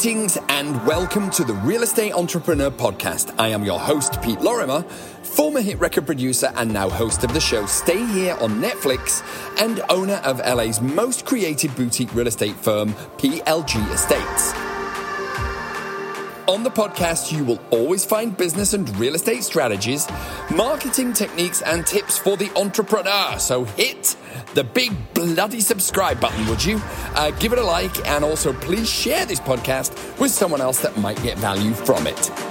Greetings and welcome to the Real Estate Entrepreneur Podcast. I am your host, Pete Lorimer, former hit record producer and now host of the show Stay Here on Netflix and owner of LA's most creative boutique real estate firm, PLG Estates. On the podcast, you will always find business and real estate strategies, marketing techniques, and tips for the entrepreneur. So hit the big bloody subscribe button, would you? Uh, give it a like, and also please share this podcast with someone else that might get value from it.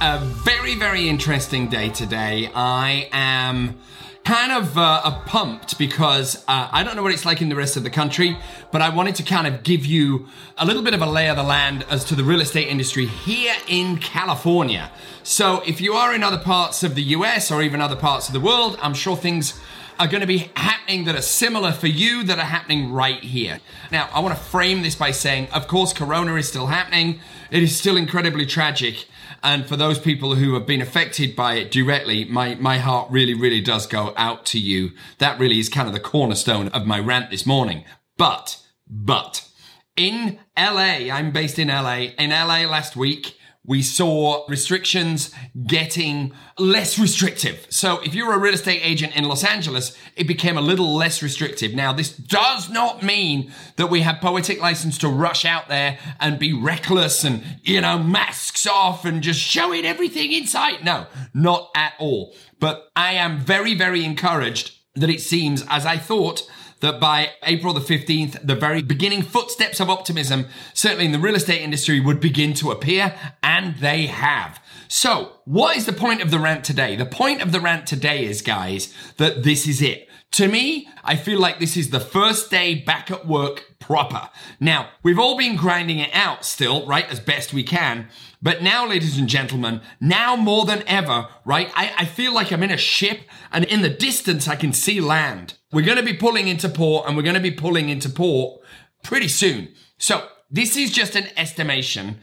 A very, very interesting day today. I am kind of uh, pumped because uh, I don't know what it's like in the rest of the country, but I wanted to kind of give you a little bit of a lay of the land as to the real estate industry here in California. So if you are in other parts of the US or even other parts of the world, I'm sure things are going to be happening that are similar for you that are happening right here. Now, I want to frame this by saying, of course, Corona is still happening. It is still incredibly tragic. And for those people who have been affected by it directly, my, my heart really, really does go out to you. That really is kind of the cornerstone of my rant this morning. But, but, in LA, I'm based in LA. In LA last week, we saw restrictions getting less restrictive. So if you're a real estate agent in Los Angeles, it became a little less restrictive. Now, this does not mean that we have poetic license to rush out there and be reckless and, you know, masks off and just showing everything in sight. No, not at all. But I am very, very encouraged that it seems, as I thought, that by April the 15th, the very beginning footsteps of optimism, certainly in the real estate industry, would begin to appear, and they have. So, what is the point of the rant today? The point of the rant today is, guys, that this is it. To me, I feel like this is the first day back at work proper. Now, we've all been grinding it out still, right, as best we can. But now, ladies and gentlemen, now more than ever, right, I, I feel like I'm in a ship and in the distance I can see land. We're going to be pulling into port and we're going to be pulling into port pretty soon. So this is just an estimation.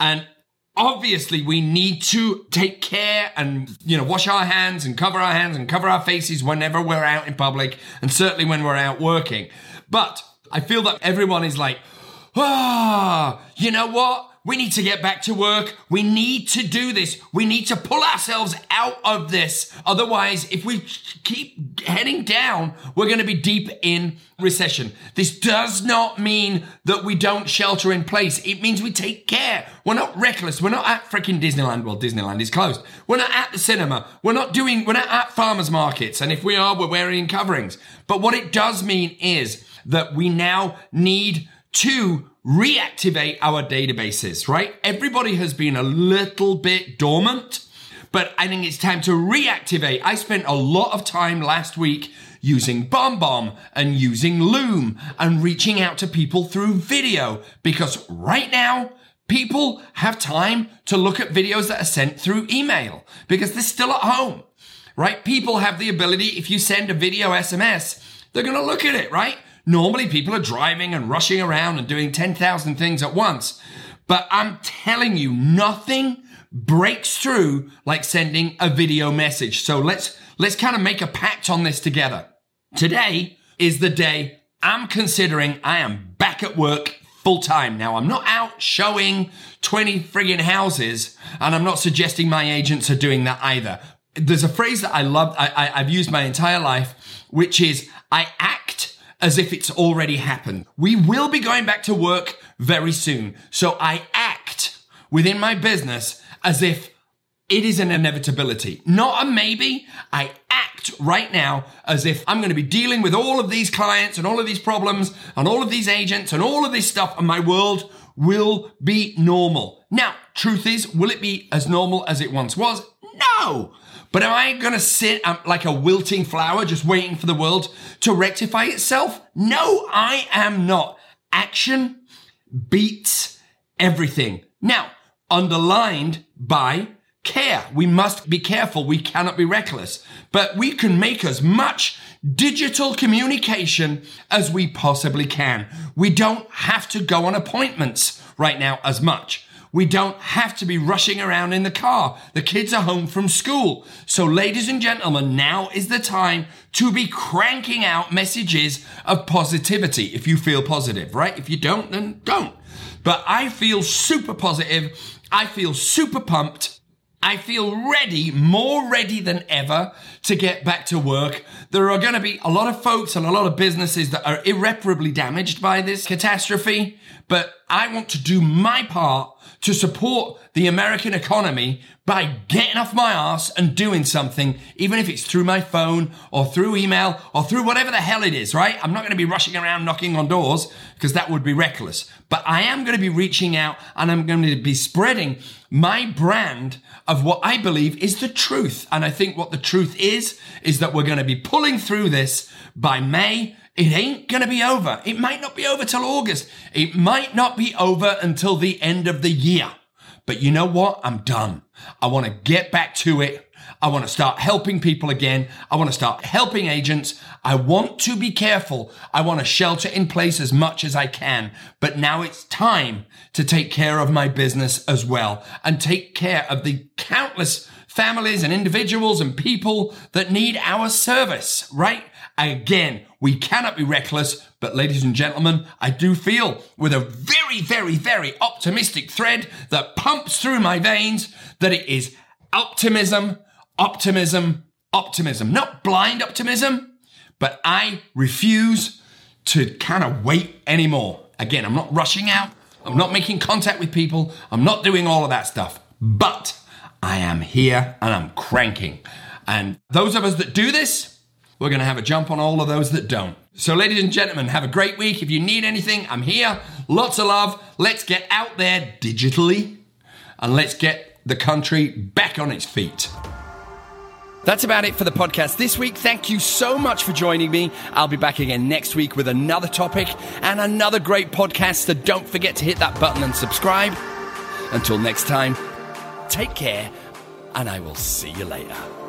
And obviously we need to take care and, you know, wash our hands and cover our hands and cover our faces whenever we're out in public and certainly when we're out working. But I feel that everyone is like, ah, oh, you know what? We need to get back to work. We need to do this. We need to pull ourselves out of this. Otherwise, if we keep heading down, we're going to be deep in recession. This does not mean that we don't shelter in place. It means we take care. We're not reckless. We're not at freaking Disneyland. Well, Disneyland is closed. We're not at the cinema. We're not doing, we're not at farmers markets. And if we are, we're wearing coverings. But what it does mean is that we now need to reactivate our databases, right? Everybody has been a little bit dormant, but I think it's time to reactivate. I spent a lot of time last week using BombBomb and using Loom and reaching out to people through video because right now, people have time to look at videos that are sent through email because they're still at home, right? People have the ability, if you send a video SMS, they're going to look at it, right? Normally people are driving and rushing around and doing 10,000 things at once. But I'm telling you, nothing breaks through like sending a video message. So let's, let's kind of make a pact on this together. Today is the day I'm considering I am back at work full time. Now I'm not out showing 20 friggin' houses and I'm not suggesting my agents are doing that either. There's a phrase that I love, I, I, I've used my entire life, which is I act as if it's already happened. We will be going back to work very soon. So I act within my business as if it is an inevitability, not a maybe. I act right now as if I'm going to be dealing with all of these clients and all of these problems and all of these agents and all of this stuff and my world will be normal. Now, truth is, will it be as normal as it once was? No. But am I going to sit um, like a wilting flower just waiting for the world to rectify itself? No, I am not. Action beats everything. Now, underlined by care. We must be careful. We cannot be reckless. But we can make as much digital communication as we possibly can. We don't have to go on appointments right now as much. We don't have to be rushing around in the car. The kids are home from school. So, ladies and gentlemen, now is the time to be cranking out messages of positivity if you feel positive, right? If you don't, then don't. But I feel super positive. I feel super pumped. I feel ready, more ready than ever to get back to work. There are going to be a lot of folks and a lot of businesses that are irreparably damaged by this catastrophe, but I want to do my part to support the American economy by getting off my ass and doing something, even if it's through my phone or through email or through whatever the hell it is, right? I'm not going to be rushing around knocking on doors because that would be reckless. But I am going to be reaching out and I'm going to be spreading my brand of what I believe is the truth. And I think what the truth is, is that we're going to be pulling through this by May it ain't gonna be over. It might not be over till August. It might not be over until the end of the year. But you know what? I'm done. I want to get back to it. I want to start helping people again. I want to start helping agents. I want to be careful. I want to shelter in place as much as I can. But now it's time to take care of my business as well and take care of the countless families and individuals and people that need our service, right? Again, we cannot be reckless, but ladies and gentlemen, I do feel with a very, very, very optimistic thread that pumps through my veins that it is optimism, optimism, optimism. Not blind optimism, but I refuse to kind of wait anymore. Again, I'm not rushing out. I'm not making contact with people. I'm not doing all of that stuff. But I am here and I'm cranking. And those of us that do this, we're going to have a jump on all of those that don't. So, ladies and gentlemen, have a great week. If you need anything, I'm here. Lots of love. Let's get out there digitally and let's get the country back on its feet. That's about it for the podcast this week. Thank you so much for joining me. I'll be back again next week with another topic and another great podcast. So don't forget to hit that button and subscribe. Until next time, take care and I will see you later.